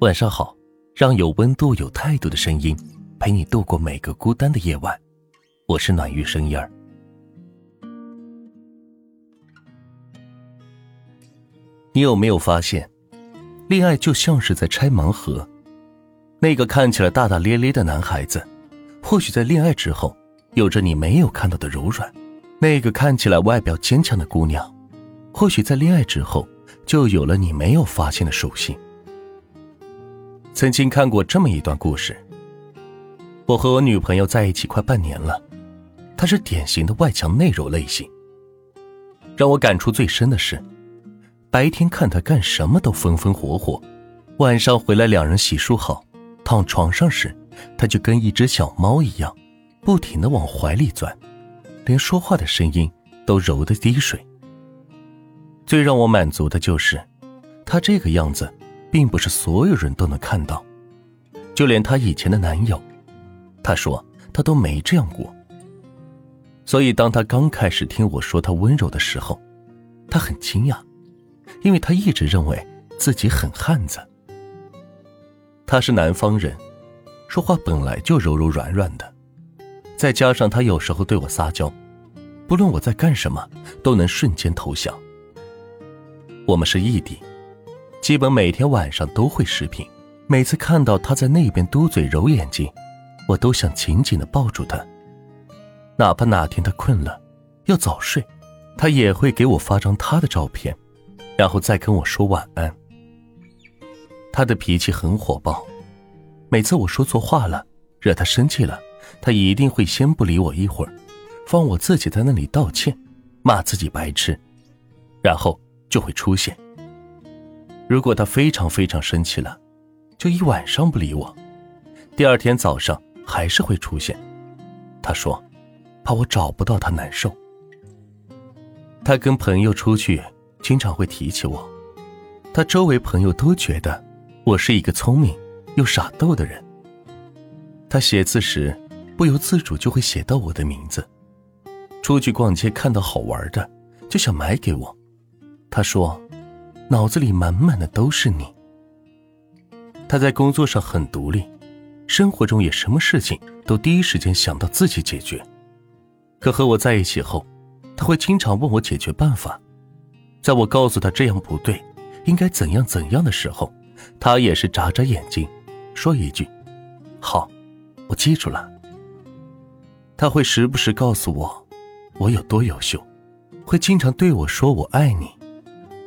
晚上好，让有温度、有态度的声音陪你度过每个孤单的夜晚。我是暖玉声音儿。你有没有发现，恋爱就像是在拆盲盒？那个看起来大大咧咧的男孩子，或许在恋爱之后，有着你没有看到的柔软；那个看起来外表坚强的姑娘，或许在恋爱之后，就有了你没有发现的属性。曾经看过这么一段故事。我和我女朋友在一起快半年了，她是典型的外强内柔类型。让我感触最深的是，白天看她干什么都风风火火，晚上回来两人洗漱好，躺床上时，她就跟一只小猫一样，不停的往怀里钻，连说话的声音都柔得滴水。最让我满足的就是，她这个样子。并不是所有人都能看到，就连她以前的男友，她说她都没这样过。所以，当她刚开始听我说她温柔的时候，她很惊讶，因为她一直认为自己很汉子。他是南方人，说话本来就柔柔软软的，再加上他有时候对我撒娇，不论我在干什么，都能瞬间投降。我们是异地。基本每天晚上都会视频，每次看到他在那边嘟嘴揉眼睛，我都想紧紧的抱住他。哪怕哪天他困了，要早睡，他也会给我发张他的照片，然后再跟我说晚安。他的脾气很火爆，每次我说错话了，惹他生气了，他一定会先不理我一会儿，放我自己在那里道歉，骂自己白痴，然后就会出现。如果他非常非常生气了，就一晚上不理我，第二天早上还是会出现。他说，怕我找不到他难受。他跟朋友出去，经常会提起我，他周围朋友都觉得我是一个聪明又傻逗的人。他写字时不由自主就会写到我的名字。出去逛街看到好玩的，就想买给我。他说。脑子里满满的都是你。他在工作上很独立，生活中也什么事情都第一时间想到自己解决。可和我在一起后，他会经常问我解决办法。在我告诉他这样不对，应该怎样怎样的时候，他也是眨眨眼睛，说一句：“好，我记住了。”他会时不时告诉我我有多优秀，会经常对我说“我爱你”。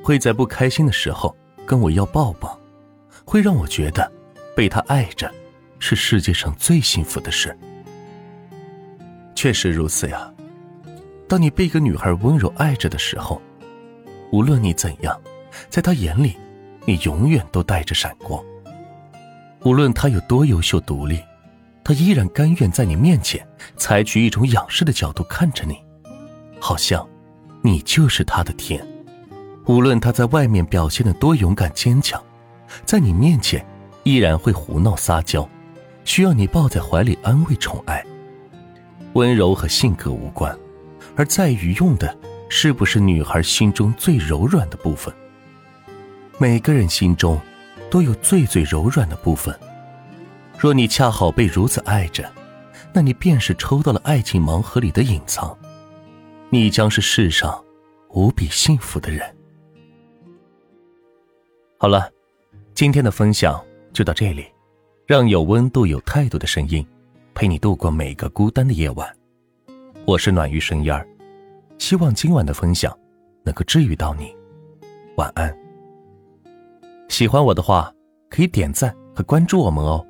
会在不开心的时候跟我要抱抱，会让我觉得被他爱着是世界上最幸福的事。确实如此呀。当你被一个女孩温柔爱着的时候，无论你怎样，在她眼里，你永远都带着闪光。无论她有多优秀独立，她依然甘愿在你面前采取一种仰视的角度看着你，好像你就是她的天。无论他在外面表现的多勇敢坚强，在你面前依然会胡闹撒娇，需要你抱在怀里安慰宠爱。温柔和性格无关，而在于用的是不是女孩心中最柔软的部分。每个人心中都有最最柔软的部分，若你恰好被如此爱着，那你便是抽到了爱情盲盒里的隐藏，你将是世上无比幸福的人。好了，今天的分享就到这里，让有温度、有态度的声音陪你度过每个孤单的夜晚。我是暖玉声音儿，希望今晚的分享能够治愈到你。晚安。喜欢我的话，可以点赞和关注我们哦。